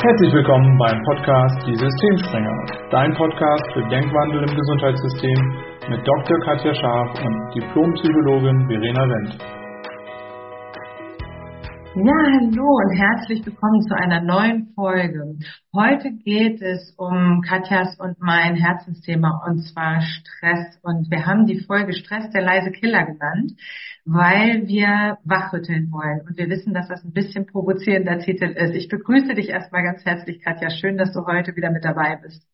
Herzlich willkommen beim Podcast Die Systemspringer, dein Podcast für Denkwandel im Gesundheitssystem mit Dr. Katja Scharf und Diplompsychologin Verena Wendt. Ja, hallo und herzlich willkommen zu einer neuen Folge. Heute geht es um Katjas und mein Herzensthema und zwar Stress. Und wir haben die Folge Stress der leise Killer genannt, weil wir wachrütteln wollen. Und wir wissen, dass das ein bisschen provozierender Titel ist. Ich begrüße dich erstmal ganz herzlich, Katja. Schön, dass du heute wieder mit dabei bist.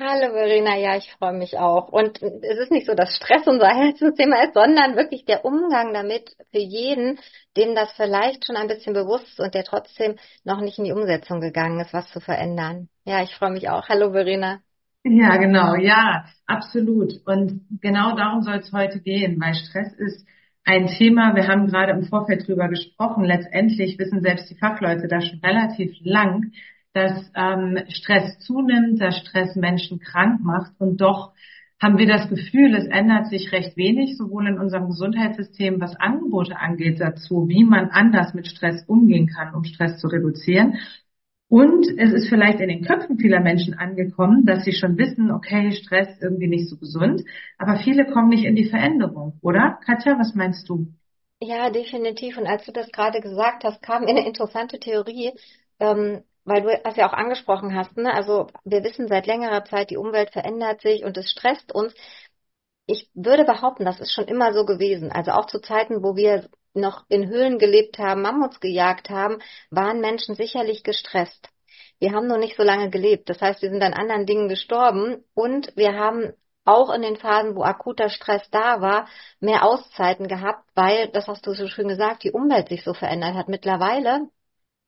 Hallo Verena, ja, ich freue mich auch. Und es ist nicht so, dass Stress unser Herzensthema ist, sondern wirklich der Umgang damit für jeden, dem das vielleicht schon ein bisschen bewusst ist und der trotzdem noch nicht in die Umsetzung gegangen ist, was zu verändern. Ja, ich freue mich auch. Hallo Verena. Ja, genau, ja, absolut. Und genau darum soll es heute gehen, weil Stress ist ein Thema, wir haben gerade im Vorfeld drüber gesprochen, letztendlich wissen selbst die Fachleute da schon relativ lang, dass ähm, Stress zunimmt, dass Stress Menschen krank macht und doch haben wir das Gefühl, es ändert sich recht wenig, sowohl in unserem Gesundheitssystem, was Angebote angeht dazu, wie man anders mit Stress umgehen kann, um Stress zu reduzieren, und es ist vielleicht in den Köpfen vieler Menschen angekommen, dass sie schon wissen, okay, Stress irgendwie nicht so gesund, aber viele kommen nicht in die Veränderung, oder? Katja, was meinst du? Ja, definitiv. Und als du das gerade gesagt hast, kam eine interessante Theorie, ähm, weil du das ja auch angesprochen hast. Ne? Also wir wissen seit längerer Zeit, die Umwelt verändert sich und es stresst uns. Ich würde behaupten, das ist schon immer so gewesen. Also auch zu Zeiten, wo wir noch in Höhlen gelebt haben, Mammuts gejagt haben, waren Menschen sicherlich gestresst. Wir haben nur nicht so lange gelebt. Das heißt, wir sind an anderen Dingen gestorben und wir haben auch in den Phasen, wo akuter Stress da war, mehr Auszeiten gehabt, weil, das hast du so schön gesagt, die Umwelt sich so verändert hat. Mittlerweile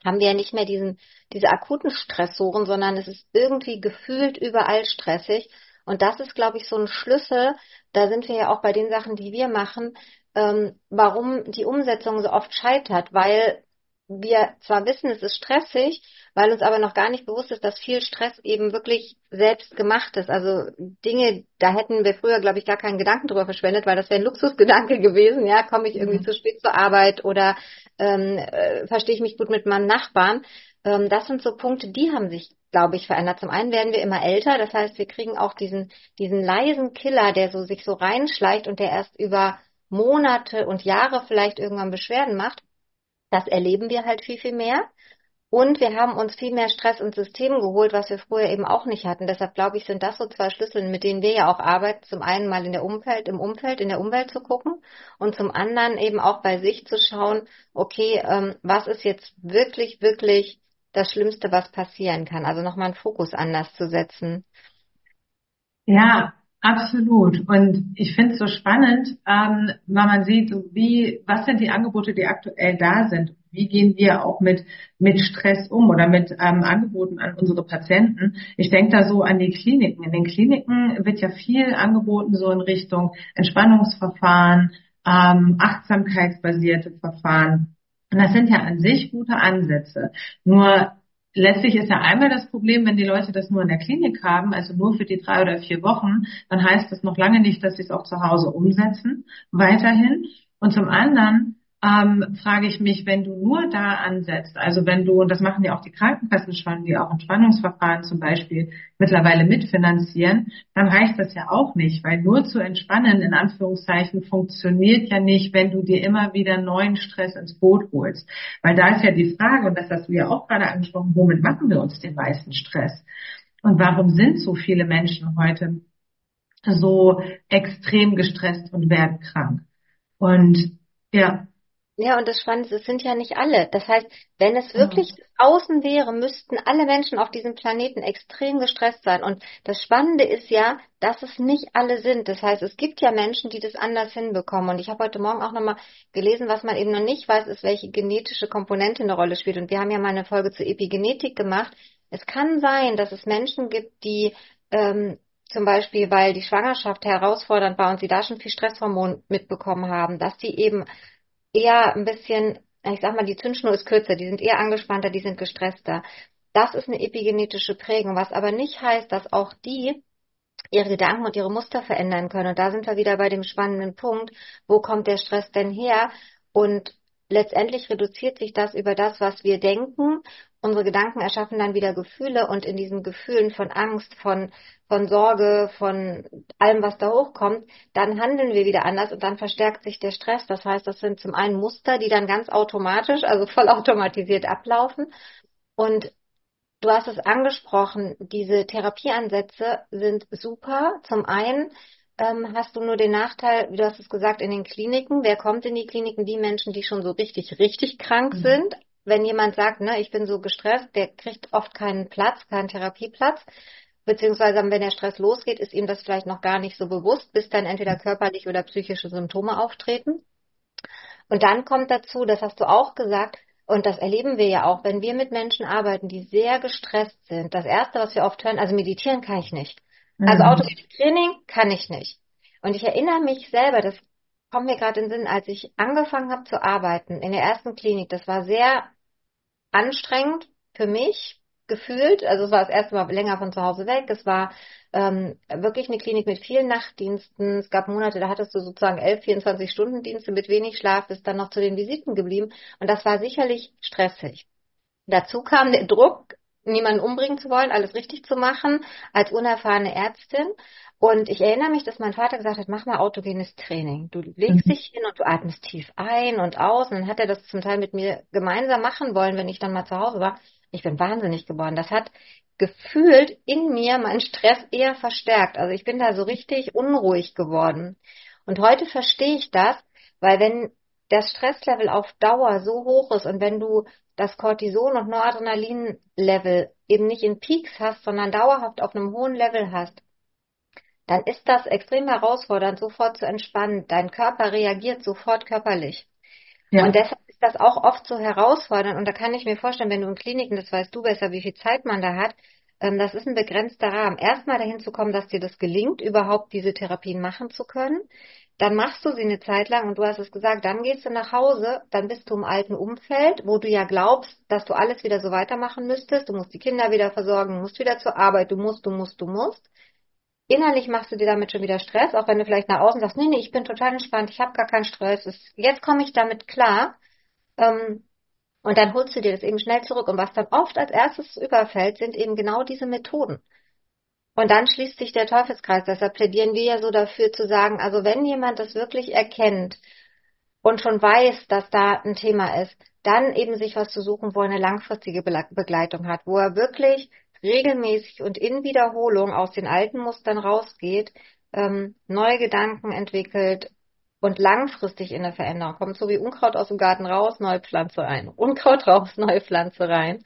haben wir ja nicht mehr diesen, diese akuten Stressoren, sondern es ist irgendwie gefühlt überall stressig. Und das ist, glaube ich, so ein Schlüssel. Da sind wir ja auch bei den Sachen, die wir machen, ähm, warum die Umsetzung so oft scheitert, weil wir zwar wissen, es ist stressig, weil uns aber noch gar nicht bewusst ist, dass viel Stress eben wirklich selbst gemacht ist. Also Dinge, da hätten wir früher, glaube ich, gar keinen Gedanken drüber verschwendet, weil das wäre ein Luxusgedanke gewesen. Ja, komme ich irgendwie mhm. zu spät zur Arbeit oder ähm, äh, verstehe ich mich gut mit meinem Nachbarn. Ähm, das sind so Punkte, die haben sich, glaube ich, verändert. Zum einen werden wir immer älter, das heißt, wir kriegen auch diesen diesen leisen Killer, der so sich so reinschleicht und der erst über Monate und Jahre vielleicht irgendwann Beschwerden macht, das erleben wir halt viel, viel mehr. Und wir haben uns viel mehr Stress ins System geholt, was wir früher eben auch nicht hatten. Deshalb glaube ich, sind das so zwei Schlüssel, mit denen wir ja auch arbeiten. Zum einen mal in der Umwelt, im Umfeld, in der Umwelt zu gucken und zum anderen eben auch bei sich zu schauen, okay, ähm, was ist jetzt wirklich, wirklich das Schlimmste, was passieren kann? Also nochmal einen Fokus anders zu setzen. Ja, Absolut. Und ich finde es so spannend, ähm, weil man sieht, wie, was sind die Angebote, die aktuell da sind? Wie gehen wir auch mit, mit Stress um oder mit ähm, Angeboten an unsere Patienten? Ich denke da so an die Kliniken. In den Kliniken wird ja viel angeboten, so in Richtung Entspannungsverfahren, ähm, achtsamkeitsbasierte Verfahren. Und das sind ja an sich gute Ansätze. Nur letztlich ist ja einmal das Problem, wenn die Leute das nur in der Klinik haben, also nur für die drei oder vier Wochen, dann heißt das noch lange nicht, dass sie es auch zu Hause umsetzen, weiterhin. Und zum anderen ähm, frage ich mich, wenn du nur da ansetzt, also wenn du, und das machen ja auch die Krankenkassen schon, die auch Entspannungsverfahren zum Beispiel mittlerweile mitfinanzieren, dann reicht das ja auch nicht, weil nur zu entspannen, in Anführungszeichen, funktioniert ja nicht, wenn du dir immer wieder neuen Stress ins Boot holst. Weil da ist ja die Frage, und das hast du ja auch gerade angesprochen, womit machen wir uns den meisten Stress? Und warum sind so viele Menschen heute so extrem gestresst und werden krank? Und ja, ja, und das Spannende ist, es sind ja nicht alle. Das heißt, wenn es wirklich ja. außen wäre, müssten alle Menschen auf diesem Planeten extrem gestresst sein. Und das Spannende ist ja, dass es nicht alle sind. Das heißt, es gibt ja Menschen, die das anders hinbekommen. Und ich habe heute Morgen auch nochmal gelesen, was man eben noch nicht weiß, ist, welche genetische Komponente eine Rolle spielt. Und wir haben ja mal eine Folge zur Epigenetik gemacht. Es kann sein, dass es Menschen gibt, die ähm, zum Beispiel, weil die Schwangerschaft herausfordernd war und sie da schon viel Stresshormon mitbekommen haben, dass die eben eher ein bisschen, ich sag mal, die Zündschnur ist kürzer, die sind eher angespannter, die sind gestresster. Das ist eine epigenetische Prägung, was aber nicht heißt, dass auch die ihre Gedanken und ihre Muster verändern können. Und da sind wir wieder bei dem spannenden Punkt, wo kommt der Stress denn her? Und letztendlich reduziert sich das über das, was wir denken unsere Gedanken erschaffen dann wieder Gefühle und in diesen Gefühlen von Angst, von, von Sorge, von allem, was da hochkommt, dann handeln wir wieder anders und dann verstärkt sich der Stress. Das heißt, das sind zum einen Muster, die dann ganz automatisch, also vollautomatisiert ablaufen. Und du hast es angesprochen, diese Therapieansätze sind super. Zum einen ähm, hast du nur den Nachteil, wie du hast es gesagt, in den Kliniken. Wer kommt in die Kliniken? Die Menschen, die schon so richtig, richtig krank mhm. sind, wenn jemand sagt, ne, ich bin so gestresst, der kriegt oft keinen Platz, keinen Therapieplatz. Beziehungsweise, wenn der Stress losgeht, ist ihm das vielleicht noch gar nicht so bewusst, bis dann entweder körperliche oder psychische Symptome auftreten. Und dann kommt dazu, das hast du auch gesagt, und das erleben wir ja auch, wenn wir mit Menschen arbeiten, die sehr gestresst sind. Das erste, was wir oft hören, also meditieren kann ich nicht. Also mhm. autogenes Training kann ich nicht. Und ich erinnere mich selber, das kommt mir gerade in den Sinn, als ich angefangen habe zu arbeiten in der ersten Klinik, das war sehr anstrengend für mich gefühlt. Also es war das erste Mal länger von zu Hause weg. Es war ähm, wirklich eine Klinik mit vielen Nachtdiensten. Es gab Monate, da hattest du sozusagen 11, 24 Stunden Dienste mit wenig Schlaf, bist dann noch zu den Visiten geblieben. Und das war sicherlich stressig. Dazu kam der Druck, niemanden umbringen zu wollen, alles richtig zu machen, als unerfahrene Ärztin. Und ich erinnere mich, dass mein Vater gesagt hat, mach mal autogenes Training. Du legst mhm. dich hin und du atmest tief ein und aus. Und dann hat er das zum Teil mit mir gemeinsam machen wollen, wenn ich dann mal zu Hause war. Ich bin wahnsinnig geworden. Das hat gefühlt in mir meinen Stress eher verstärkt. Also ich bin da so richtig unruhig geworden. Und heute verstehe ich das, weil wenn das Stresslevel auf Dauer so hoch ist und wenn du das Cortison- und Noradrenalin-Level eben nicht in Peaks hast, sondern dauerhaft auf einem hohen Level hast, dann ist das extrem herausfordernd, sofort zu entspannen. Dein Körper reagiert sofort körperlich. Ja. Und deshalb ist das auch oft so herausfordernd. Und da kann ich mir vorstellen, wenn du in Kliniken, das weißt du besser, wie viel Zeit man da hat, ähm, das ist ein begrenzter Rahmen. Erstmal dahin zu kommen, dass dir das gelingt, überhaupt diese Therapien machen zu können. Dann machst du sie eine Zeit lang und du hast es gesagt, dann gehst du nach Hause, dann bist du im alten Umfeld, wo du ja glaubst, dass du alles wieder so weitermachen müsstest. Du musst die Kinder wieder versorgen, du musst wieder zur Arbeit, du musst, du musst, du musst innerlich machst du dir damit schon wieder Stress, auch wenn du vielleicht nach außen sagst, nee, nee, ich bin total entspannt, ich habe gar keinen Stress, jetzt komme ich damit klar. Ähm, und dann holst du dir das eben schnell zurück. Und was dann oft als erstes überfällt, sind eben genau diese Methoden. Und dann schließt sich der Teufelskreis. Deshalb plädieren wir ja so dafür zu sagen, also wenn jemand das wirklich erkennt und schon weiß, dass da ein Thema ist, dann eben sich was zu suchen, wo er eine langfristige Begleitung hat, wo er wirklich regelmäßig und in Wiederholung aus den alten Mustern rausgeht, ähm, neue Gedanken entwickelt und langfristig in eine Veränderung kommt, so wie Unkraut aus dem Garten raus, neue Pflanze rein, Unkraut raus, neue Pflanze rein.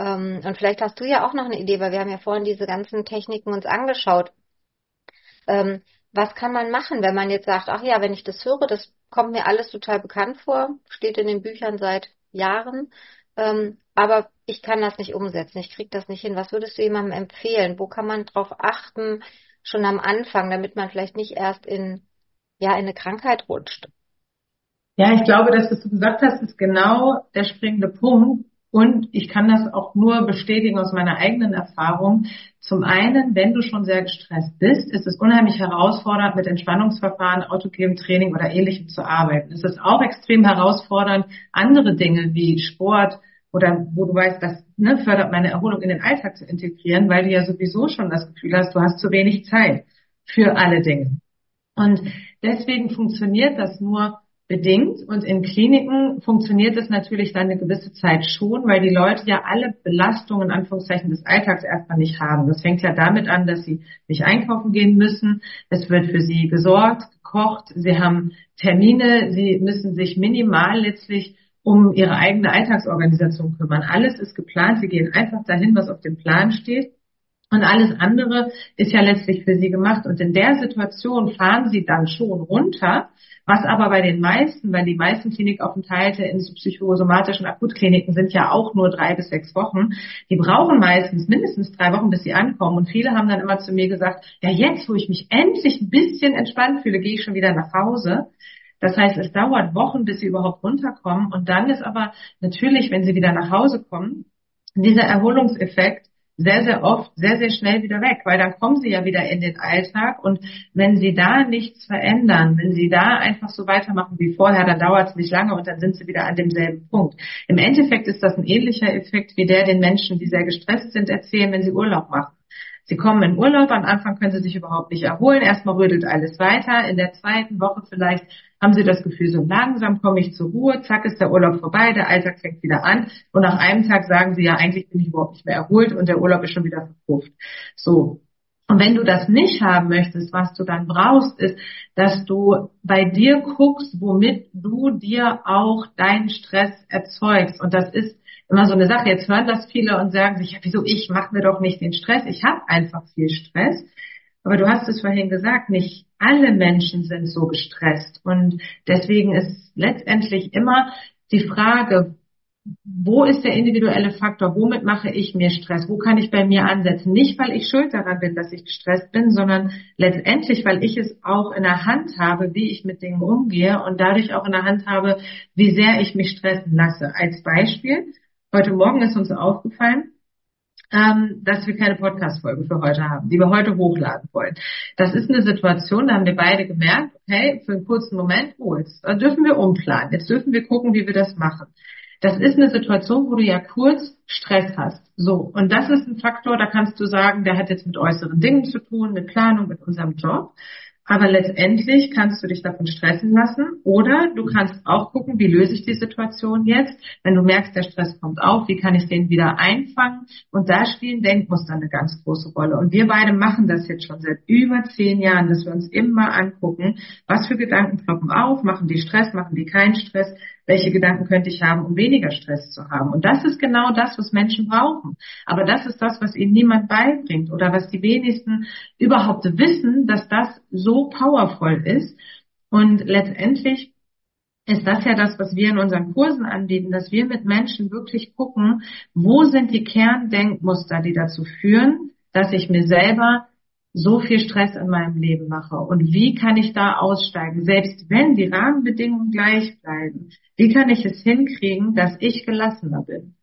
Ähm, und vielleicht hast du ja auch noch eine Idee, weil wir haben ja vorhin diese ganzen Techniken uns angeschaut. Ähm, was kann man machen, wenn man jetzt sagt, ach ja, wenn ich das höre, das kommt mir alles total bekannt vor, steht in den Büchern seit Jahren, ähm, aber ich kann das nicht umsetzen, ich kriege das nicht hin. Was würdest du jemandem empfehlen? Wo kann man drauf achten, schon am Anfang, damit man vielleicht nicht erst in, ja, in eine Krankheit rutscht? Ja, ich glaube, das, was du gesagt hast, ist genau der springende Punkt. Und ich kann das auch nur bestätigen aus meiner eigenen Erfahrung. Zum einen, wenn du schon sehr gestresst bist, ist es unheimlich herausfordernd, mit Entspannungsverfahren, autogenem Training oder ähnlichem zu arbeiten. Es ist auch extrem herausfordernd, andere Dinge wie Sport, oder wo du weißt, das ne, fördert meine Erholung in den Alltag zu integrieren, weil du ja sowieso schon das Gefühl hast, du hast zu wenig Zeit für alle Dinge. Und deswegen funktioniert das nur bedingt und in Kliniken funktioniert es natürlich dann eine gewisse Zeit schon, weil die Leute ja alle Belastungen in Anführungszeichen des Alltags erstmal nicht haben. Das fängt ja damit an, dass sie nicht einkaufen gehen müssen. Es wird für sie gesorgt, gekocht, sie haben Termine, sie müssen sich minimal letztlich um ihre eigene Alltagsorganisation kümmern. Alles ist geplant. Sie gehen einfach dahin, was auf dem Plan steht. Und alles andere ist ja letztlich für sie gemacht. Und in der Situation fahren sie dann schon runter, was aber bei den meisten, weil die meisten Klinikaufenthalte in so psychosomatischen Akutkliniken sind ja auch nur drei bis sechs Wochen, die brauchen meistens mindestens drei Wochen, bis sie ankommen. Und viele haben dann immer zu mir gesagt, ja jetzt, wo ich mich endlich ein bisschen entspannt fühle, gehe ich schon wieder nach Hause. Das heißt, es dauert Wochen, bis sie überhaupt runterkommen. Und dann ist aber natürlich, wenn sie wieder nach Hause kommen, dieser Erholungseffekt sehr, sehr oft, sehr, sehr schnell wieder weg, weil dann kommen sie ja wieder in den Alltag und wenn sie da nichts verändern, wenn sie da einfach so weitermachen wie vorher, dann dauert es nicht lange und dann sind sie wieder an demselben Punkt. Im Endeffekt ist das ein ähnlicher Effekt wie der den Menschen, die sehr gestresst sind, erzählen, wenn sie Urlaub machen. Sie kommen in Urlaub, am Anfang können sie sich überhaupt nicht erholen, erstmal rödelt alles weiter, in der zweiten Woche vielleicht haben sie das Gefühl, so langsam komme ich zur Ruhe, zack ist der Urlaub vorbei, der Alltag fängt wieder an und nach einem Tag sagen sie ja, eigentlich bin ich überhaupt nicht mehr erholt und der Urlaub ist schon wieder verpufft. So. Und wenn du das nicht haben möchtest, was du dann brauchst, ist, dass du bei dir guckst, womit du dir auch deinen Stress erzeugst. Und das ist immer so eine Sache. Jetzt hören das viele und sagen sich, ja, wieso ich mache mir doch nicht den Stress. Ich habe einfach viel Stress. Aber du hast es vorhin gesagt, nicht alle Menschen sind so gestresst. Und deswegen ist letztendlich immer die Frage, wo ist der individuelle Faktor? Womit mache ich mir Stress? Wo kann ich bei mir ansetzen? Nicht, weil ich schuld daran bin, dass ich gestresst bin, sondern letztendlich, weil ich es auch in der Hand habe, wie ich mit Dingen umgehe und dadurch auch in der Hand habe, wie sehr ich mich stressen lasse. Als Beispiel, heute Morgen ist uns aufgefallen, ähm, dass wir keine Podcast-Folge für heute haben, die wir heute hochladen wollen. Das ist eine Situation, da haben wir beide gemerkt, okay, für einen kurzen Moment, oh, jetzt dürfen wir umplanen, jetzt dürfen wir gucken, wie wir das machen. Das ist eine Situation, wo du ja kurz Stress hast. So. Und das ist ein Faktor, da kannst du sagen, der hat jetzt mit äußeren Dingen zu tun, mit Planung, mit unserem Job. Aber letztendlich kannst du dich davon stressen lassen oder du kannst auch gucken, wie löse ich die Situation jetzt. Wenn du merkst, der Stress kommt auf, wie kann ich den wieder einfangen? Und da spielen Denkmuster eine ganz große Rolle. Und wir beide machen das jetzt schon seit über zehn Jahren, dass wir uns immer angucken, was für Gedanken ploppen auf, machen die Stress, machen die keinen Stress, welche Gedanken könnte ich haben, um weniger Stress zu haben. Und das ist genau das, was Menschen brauchen. Aber das ist das, was ihnen niemand beibringt oder was die wenigsten überhaupt wissen, dass das so powerful ist. Und letztendlich ist das ja das, was wir in unseren Kursen anbieten, dass wir mit Menschen wirklich gucken, wo sind die Kerndenkmuster, die dazu führen, dass ich mir selber so viel Stress in meinem Leben mache und wie kann ich da aussteigen, selbst wenn die Rahmenbedingungen gleich bleiben. Wie kann ich es hinkriegen, dass ich gelassener bin?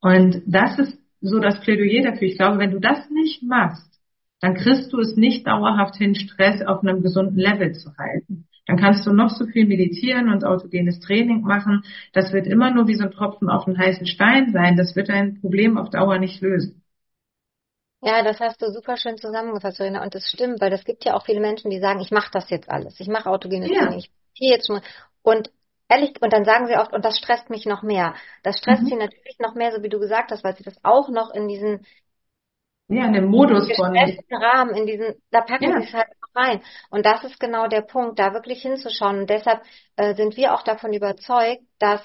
Und das ist so das Plädoyer dafür. Ich glaube, wenn du das nicht machst, dann kriegst du es nicht dauerhaft hin, Stress auf einem gesunden Level zu halten. Dann kannst du noch so viel meditieren und autogenes Training machen. Das wird immer nur wie so ein Tropfen auf einen heißen Stein sein. Das wird dein Problem auf Dauer nicht lösen. Ja, das hast du super schön zusammengefasst, Verena. Und das stimmt, weil es gibt ja auch viele Menschen, die sagen, ich mache das jetzt alles. Ich mache autogenes ja. Training. Ich gehe jetzt schon. Und ehrlich, und dann sagen sie oft, und das stresst mich noch mehr. Das stresst mhm. sie natürlich noch mehr, so wie du gesagt hast, weil sie das auch noch in diesen ja, in dem Modus von Rahmen, in diesen, da packen ja. sie es halt noch rein. Und das ist genau der Punkt, da wirklich hinzuschauen. Und deshalb äh, sind wir auch davon überzeugt, dass,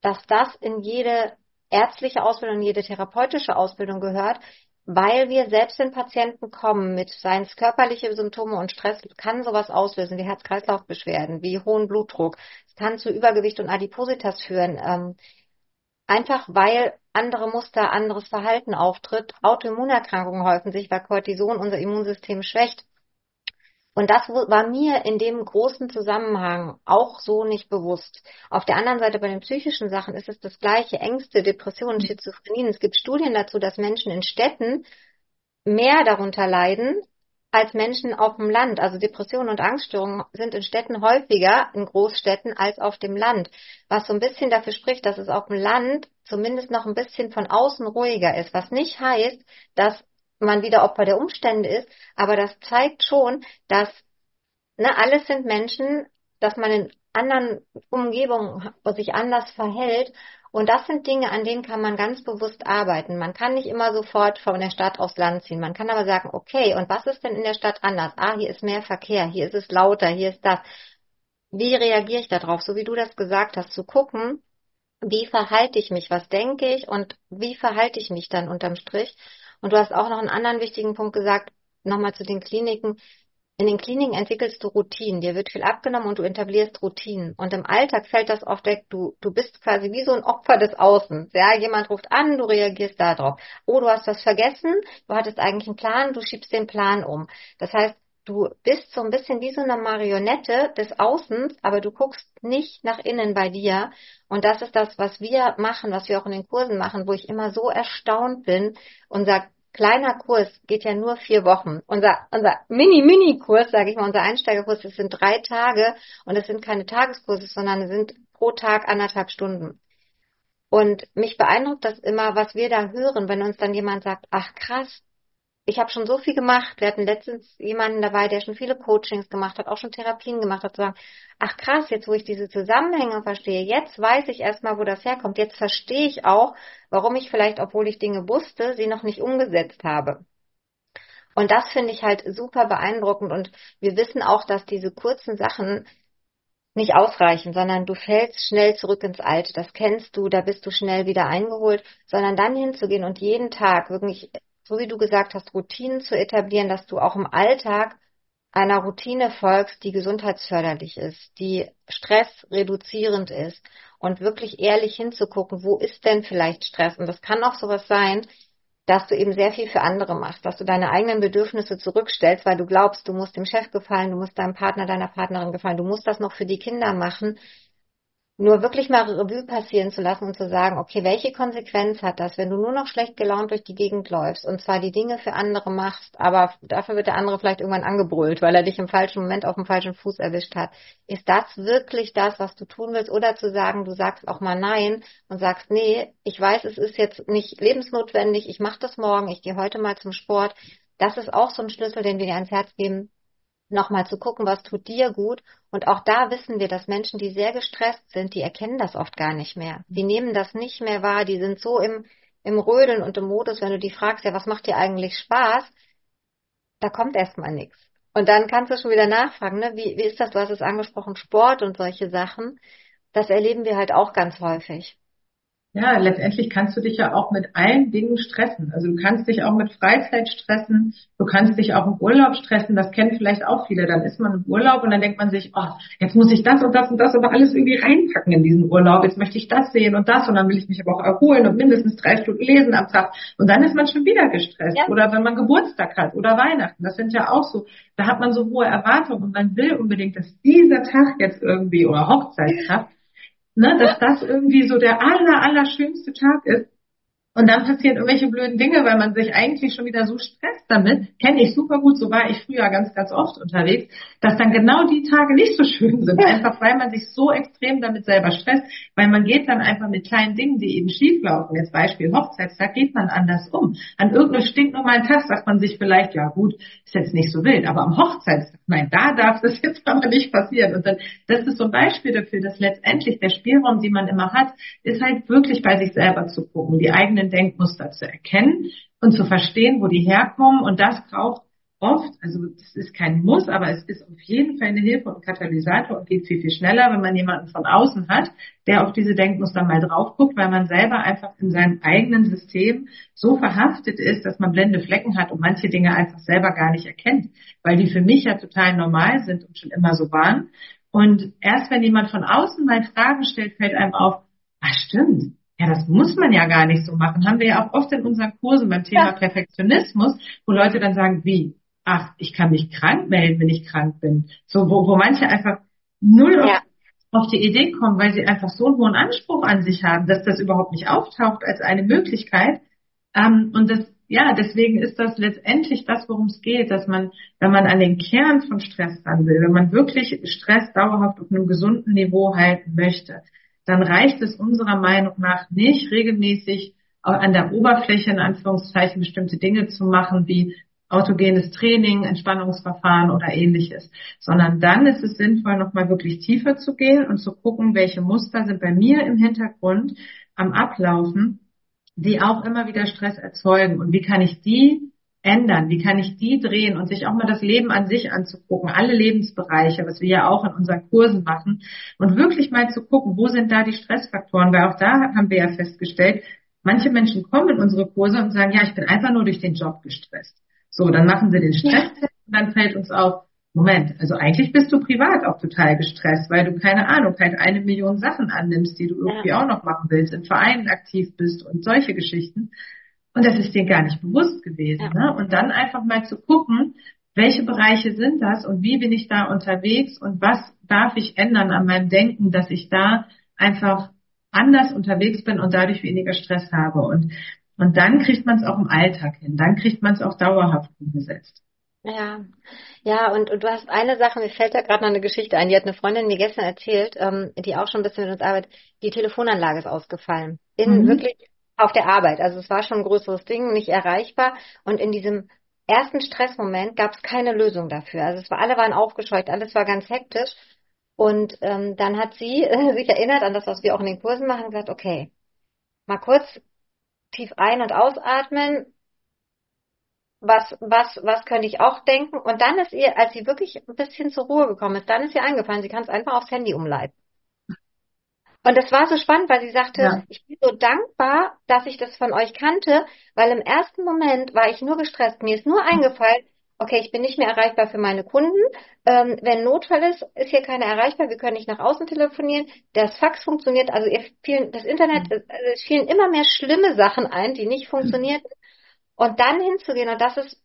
dass das in jede ärztliche Ausbildung, in jede therapeutische Ausbildung gehört, weil wir selbst in Patienten kommen mit seien es körperliche Symptome und Stress, kann sowas auslösen wie Herz-Kreislauf-Beschwerden, wie hohen Blutdruck. Es kann zu Übergewicht und Adipositas führen. Ähm, einfach weil andere Muster, anderes Verhalten auftritt. Autoimmunerkrankungen häufen sich, weil Cortison unser Immunsystem schwächt. Und das war mir in dem großen Zusammenhang auch so nicht bewusst. Auf der anderen Seite bei den psychischen Sachen ist es das gleiche. Ängste, Depressionen, Schizophrenien. Es gibt Studien dazu, dass Menschen in Städten mehr darunter leiden als Menschen auf dem Land. Also Depressionen und Angststörungen sind in Städten häufiger, in Großstädten, als auf dem Land. Was so ein bisschen dafür spricht, dass es auf dem Land zumindest noch ein bisschen von außen ruhiger ist. Was nicht heißt, dass man wieder Opfer der Umstände ist, aber das zeigt schon, dass ne, alles sind Menschen, dass man in anderen Umgebungen sich anders verhält und das sind Dinge, an denen kann man ganz bewusst arbeiten. Man kann nicht immer sofort von der Stadt aufs Land ziehen. Man kann aber sagen, okay, und was ist denn in der Stadt anders? Ah, hier ist mehr Verkehr, hier ist es lauter, hier ist das. Wie reagiere ich darauf? So wie du das gesagt hast, zu gucken, wie verhalte ich mich, was denke ich und wie verhalte ich mich dann unterm Strich und du hast auch noch einen anderen wichtigen Punkt gesagt, nochmal zu den Kliniken. In den Kliniken entwickelst du Routinen. Dir wird viel abgenommen und du etablierst Routinen. Und im Alltag fällt das oft weg. Du, du bist quasi wie so ein Opfer des Außens. Ja, jemand ruft an, du reagierst darauf. Oh, du hast was vergessen. Du hattest eigentlich einen Plan, du schiebst den Plan um. Das heißt, du bist so ein bisschen wie so eine Marionette des Außens, aber du guckst nicht nach innen bei dir. Und das ist das, was wir machen, was wir auch in den Kursen machen, wo ich immer so erstaunt bin und sag, kleiner Kurs geht ja nur vier Wochen. Unser, unser Mini-Mini-Kurs, sage ich mal, unser Einsteigerkurs, das sind drei Tage und es sind keine Tageskurse, sondern sind pro Tag anderthalb Stunden. Und mich beeindruckt das immer, was wir da hören, wenn uns dann jemand sagt, ach krass, ich habe schon so viel gemacht. Wir hatten letztens jemanden dabei, der schon viele Coachings gemacht hat, auch schon Therapien gemacht hat, zu sagen, ach krass, jetzt wo ich diese Zusammenhänge verstehe, jetzt weiß ich erstmal, wo das herkommt. Jetzt verstehe ich auch, warum ich vielleicht, obwohl ich Dinge wusste, sie noch nicht umgesetzt habe. Und das finde ich halt super beeindruckend. Und wir wissen auch, dass diese kurzen Sachen nicht ausreichen, sondern du fällst schnell zurück ins Alte. Das kennst du, da bist du schnell wieder eingeholt, sondern dann hinzugehen und jeden Tag wirklich so wie du gesagt hast, Routinen zu etablieren, dass du auch im Alltag einer Routine folgst, die gesundheitsförderlich ist, die stressreduzierend ist und wirklich ehrlich hinzugucken, wo ist denn vielleicht Stress? Und das kann auch sowas sein, dass du eben sehr viel für andere machst, dass du deine eigenen Bedürfnisse zurückstellst, weil du glaubst, du musst dem Chef gefallen, du musst deinem Partner, deiner Partnerin gefallen, du musst das noch für die Kinder machen nur wirklich mal Revue passieren zu lassen und zu sagen, okay, welche Konsequenz hat das, wenn du nur noch schlecht gelaunt durch die Gegend läufst und zwar die Dinge für andere machst, aber dafür wird der andere vielleicht irgendwann angebrüllt, weil er dich im falschen Moment auf dem falschen Fuß erwischt hat. Ist das wirklich das, was du tun willst? Oder zu sagen, du sagst auch mal Nein und sagst, nee, ich weiß, es ist jetzt nicht lebensnotwendig, ich mache das morgen, ich gehe heute mal zum Sport. Das ist auch so ein Schlüssel, den wir dir ans Herz geben, nochmal zu gucken, was tut dir gut. Und auch da wissen wir, dass Menschen, die sehr gestresst sind, die erkennen das oft gar nicht mehr. Die nehmen das nicht mehr wahr, die sind so im, im Rödeln und im Modus, wenn du die fragst, ja, was macht dir eigentlich Spaß? Da kommt erstmal nichts. Und dann kannst du schon wieder nachfragen, ne? wie, wie ist das? Du hast es angesprochen, Sport und solche Sachen. Das erleben wir halt auch ganz häufig. Ja, letztendlich kannst du dich ja auch mit allen Dingen stressen. Also du kannst dich auch mit Freizeit stressen, du kannst dich auch im Urlaub stressen, das kennen vielleicht auch viele. Dann ist man im Urlaub und dann denkt man sich, oh, jetzt muss ich das und das und das aber alles irgendwie reinpacken in diesen Urlaub. Jetzt möchte ich das sehen und das und dann will ich mich aber auch erholen und mindestens drei Stunden lesen am Tag. Und dann ist man schon wieder gestresst. Ja. Oder wenn man Geburtstag hat oder Weihnachten, das sind ja auch so, da hat man so hohe Erwartungen und man will unbedingt, dass dieser Tag jetzt irgendwie oder Hochzeitstag ne, dass das irgendwie so der aller, aller schönste Tag ist. Und dann passieren irgendwelche blöden Dinge, weil man sich eigentlich schon wieder so stresst damit. Kenne ich super gut, so war ich früher ganz, ganz oft unterwegs, dass dann genau die Tage nicht so schön sind. Einfach weil man sich so extrem damit selber stresst, weil man geht dann einfach mit kleinen Dingen, die eben schief laufen. Jetzt Beispiel Hochzeitstag, geht man anders um. An irgendeinem stinknormalen Tag sagt man sich vielleicht, ja gut, ist jetzt nicht so wild, aber am Hochzeitstag, nein, da darf das jetzt aber nicht passieren. Und dann, das ist so ein Beispiel dafür, dass letztendlich der Spielraum, den man immer hat, ist halt wirklich bei sich selber zu gucken, die eigenen eigenen Denkmuster zu erkennen und zu verstehen, wo die herkommen. Und das braucht oft, also das ist kein Muss, aber es ist auf jeden Fall eine Hilfe und Katalysator und geht viel, viel schneller, wenn man jemanden von außen hat, der auf diese Denkmuster mal drauf guckt, weil man selber einfach in seinem eigenen System so verhaftet ist, dass man blende Flecken hat und manche Dinge einfach selber gar nicht erkennt, weil die für mich ja total normal sind und schon immer so waren. Und erst wenn jemand von außen mal Fragen stellt, fällt einem auf, ah stimmt, ja, das muss man ja gar nicht so machen. Haben wir ja auch oft in unseren Kursen beim Thema ja. Perfektionismus, wo Leute dann sagen, wie? Ach, ich kann mich krank melden, wenn ich krank bin. So, wo, wo manche einfach null ja. auf, auf die Idee kommen, weil sie einfach so einen hohen Anspruch an sich haben, dass das überhaupt nicht auftaucht als eine Möglichkeit. Ähm, und das, ja, deswegen ist das letztendlich das, worum es geht, dass man, wenn man an den Kern von Stress ran will, wenn man wirklich Stress dauerhaft auf einem gesunden Niveau halten möchte, dann reicht es unserer Meinung nach nicht, regelmäßig an der Oberfläche in Anführungszeichen bestimmte Dinge zu machen, wie autogenes Training, Entspannungsverfahren oder ähnliches, sondern dann ist es sinnvoll, nochmal wirklich tiefer zu gehen und zu gucken, welche Muster sind bei mir im Hintergrund am Ablaufen, die auch immer wieder Stress erzeugen. Und wie kann ich die ändern? Wie kann ich die drehen und sich auch mal das Leben an sich anzugucken, alle Lebensbereiche, was wir ja auch in unseren Kursen machen und wirklich mal zu gucken, wo sind da die Stressfaktoren? Weil auch da haben wir ja festgestellt, manche Menschen kommen in unsere Kurse und sagen, ja, ich bin einfach nur durch den Job gestresst. So, dann machen sie den Stresstest ja. und dann fällt uns auf, Moment, also eigentlich bist du privat auch total gestresst, weil du keine Ahnung, halt eine Million Sachen annimmst, die du irgendwie ja. auch noch machen willst, in Vereinen aktiv bist und solche Geschichten. Und das ist dir gar nicht bewusst gewesen. Ja. Ne? Und dann einfach mal zu gucken, welche Bereiche sind das und wie bin ich da unterwegs und was darf ich ändern an meinem Denken, dass ich da einfach anders unterwegs bin und dadurch weniger Stress habe. Und Und dann kriegt man es auch im Alltag hin, dann kriegt man es auch dauerhaft umgesetzt. Ja, ja, und, und du hast eine Sache, mir fällt da gerade noch eine Geschichte ein, die hat eine Freundin mir gestern erzählt, ähm, die auch schon ein bisschen mit uns arbeitet, die Telefonanlage ist ausgefallen. In mhm. wirklich auf der Arbeit. Also es war schon ein größeres Ding, nicht erreichbar. Und in diesem ersten Stressmoment gab es keine Lösung dafür. Also es war, alle waren aufgescheucht, alles war ganz hektisch. Und ähm, dann hat sie äh, sich erinnert an das, was wir auch in den Kursen machen, und gesagt, okay, mal kurz tief ein- und ausatmen. Was, was, was könnte ich auch denken? Und dann ist ihr, als sie wirklich ein bisschen zur Ruhe gekommen ist, dann ist ihr eingefallen, sie kann es einfach aufs Handy umleiten. Und das war so spannend, weil sie sagte, ja. ich bin so dankbar, dass ich das von euch kannte, weil im ersten Moment war ich nur gestresst. Mir ist nur eingefallen, okay, ich bin nicht mehr erreichbar für meine Kunden. Ähm, wenn Notfall ist, ist hier keiner erreichbar. Wir können nicht nach außen telefonieren. Das Fax funktioniert. Also ihr fielen, das Internet, mhm. es fielen immer mehr schlimme Sachen ein, die nicht funktionierten. Und dann hinzugehen, und das ist,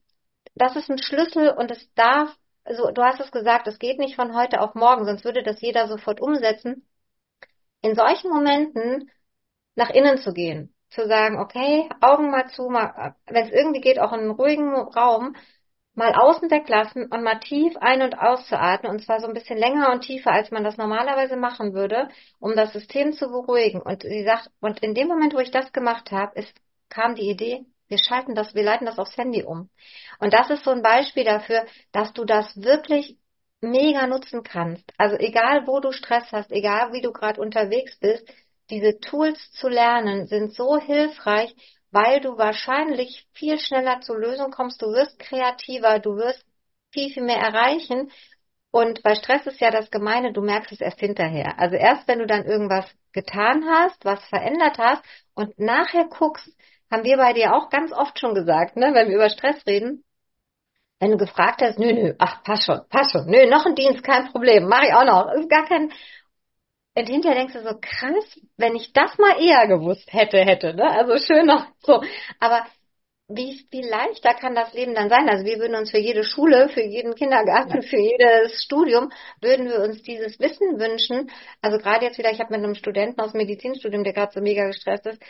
das ist ein Schlüssel und es darf, also du hast es gesagt, es geht nicht von heute auf morgen, sonst würde das jeder sofort umsetzen in solchen Momenten nach innen zu gehen, zu sagen, okay, Augen mal zu, mal, wenn es irgendwie geht, auch in einem ruhigen Raum, mal außen weglassen und mal tief ein- und auszuatmen und zwar so ein bisschen länger und tiefer, als man das normalerweise machen würde, um das System zu beruhigen. Und sie sagt, und in dem Moment, wo ich das gemacht habe, kam die Idee, wir schalten das, wir leiten das aufs Handy um. Und das ist so ein Beispiel dafür, dass du das wirklich mega nutzen kannst. Also egal, wo du Stress hast, egal wie du gerade unterwegs bist, diese Tools zu lernen sind so hilfreich, weil du wahrscheinlich viel schneller zur Lösung kommst, du wirst kreativer, du wirst viel, viel mehr erreichen. Und bei Stress ist ja das Gemeine, du merkst es erst hinterher. Also erst wenn du dann irgendwas getan hast, was verändert hast und nachher guckst, haben wir bei dir auch ganz oft schon gesagt, ne, wenn wir über Stress reden, wenn du gefragt hast, nö, nö, ach, passt schon, passt schon, nö, noch ein Dienst, kein Problem, mache ich auch noch, ist gar kein. Und hinterher denkst du so, krass, wenn ich das mal eher gewusst hätte, hätte, ne? Also schön noch so. Aber wie wie leichter kann das Leben dann sein? Also wir würden uns für jede Schule, für jeden Kindergarten, für jedes Studium, würden wir uns dieses Wissen wünschen. Also gerade jetzt wieder, ich habe mit einem Studenten aus dem Medizinstudium, der gerade so mega gestresst ist,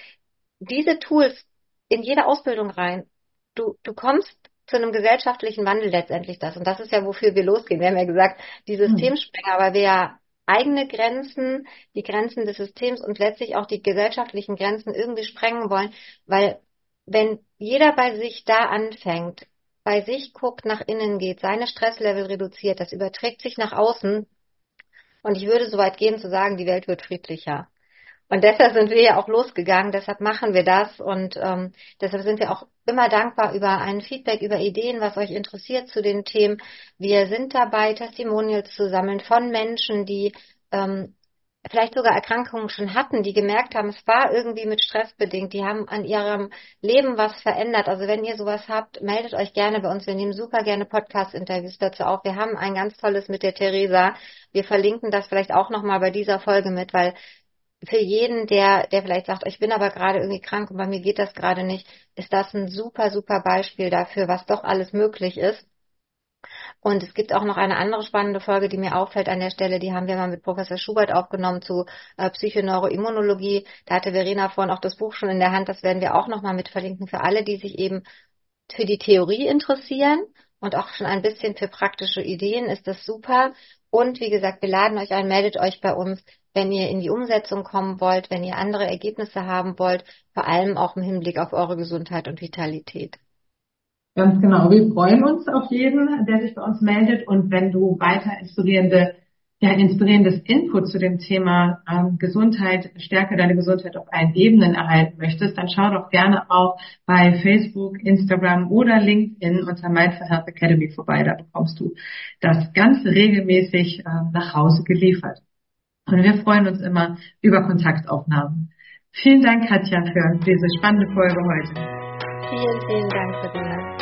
diese Tools in jede Ausbildung rein. Du, du kommst zu einem gesellschaftlichen Wandel letztendlich das. Und das ist ja, wofür wir losgehen. Wir haben ja gesagt, die hm. Systemsprenger, aber wir ja eigene Grenzen, die Grenzen des Systems und letztlich auch die gesellschaftlichen Grenzen irgendwie sprengen wollen, weil wenn jeder bei sich da anfängt, bei sich guckt, nach innen geht, seine Stresslevel reduziert, das überträgt sich nach außen. Und ich würde so weit gehen zu sagen, die Welt wird friedlicher. Und deshalb sind wir ja auch losgegangen, deshalb machen wir das und ähm, deshalb sind wir auch immer dankbar über ein Feedback, über Ideen, was euch interessiert zu den Themen. Wir sind dabei, Testimonials zu sammeln von Menschen, die ähm, vielleicht sogar Erkrankungen schon hatten, die gemerkt haben, es war irgendwie mit Stress bedingt, die haben an ihrem Leben was verändert. Also wenn ihr sowas habt, meldet euch gerne bei uns. Wir nehmen super gerne Podcast-Interviews dazu auf. Wir haben ein ganz tolles mit der Theresa. Wir verlinken das vielleicht auch nochmal bei dieser Folge mit, weil für jeden, der, der vielleicht sagt, ich bin aber gerade irgendwie krank und bei mir geht das gerade nicht, ist das ein super, super Beispiel dafür, was doch alles möglich ist. Und es gibt auch noch eine andere spannende Folge, die mir auffällt an der Stelle, die haben wir mal mit Professor Schubert aufgenommen zu äh, Psychoneuroimmunologie. Da hatte Verena vorhin auch das Buch schon in der Hand, das werden wir auch nochmal mit verlinken für alle, die sich eben für die Theorie interessieren und auch schon ein bisschen für praktische Ideen ist das super. Und wie gesagt, wir laden euch ein, meldet euch bei uns wenn ihr in die Umsetzung kommen wollt, wenn ihr andere Ergebnisse haben wollt, vor allem auch im Hinblick auf eure Gesundheit und Vitalität. Ganz genau. Wir freuen uns auf jeden, der sich bei uns meldet. Und wenn du weiter inspirierende, ja, inspirierendes Input zu dem Thema ähm, Gesundheit, stärke deine Gesundheit auf allen Ebenen erhalten möchtest, dann schau doch gerne auch bei Facebook, Instagram oder LinkedIn unter Mindful Health Academy vorbei. Da bekommst du das Ganze regelmäßig äh, nach Hause geliefert. Und wir freuen uns immer über Kontaktaufnahmen. Vielen Dank, Katja, für diese spannende Folge heute. Vielen, vielen Dank, Sabina.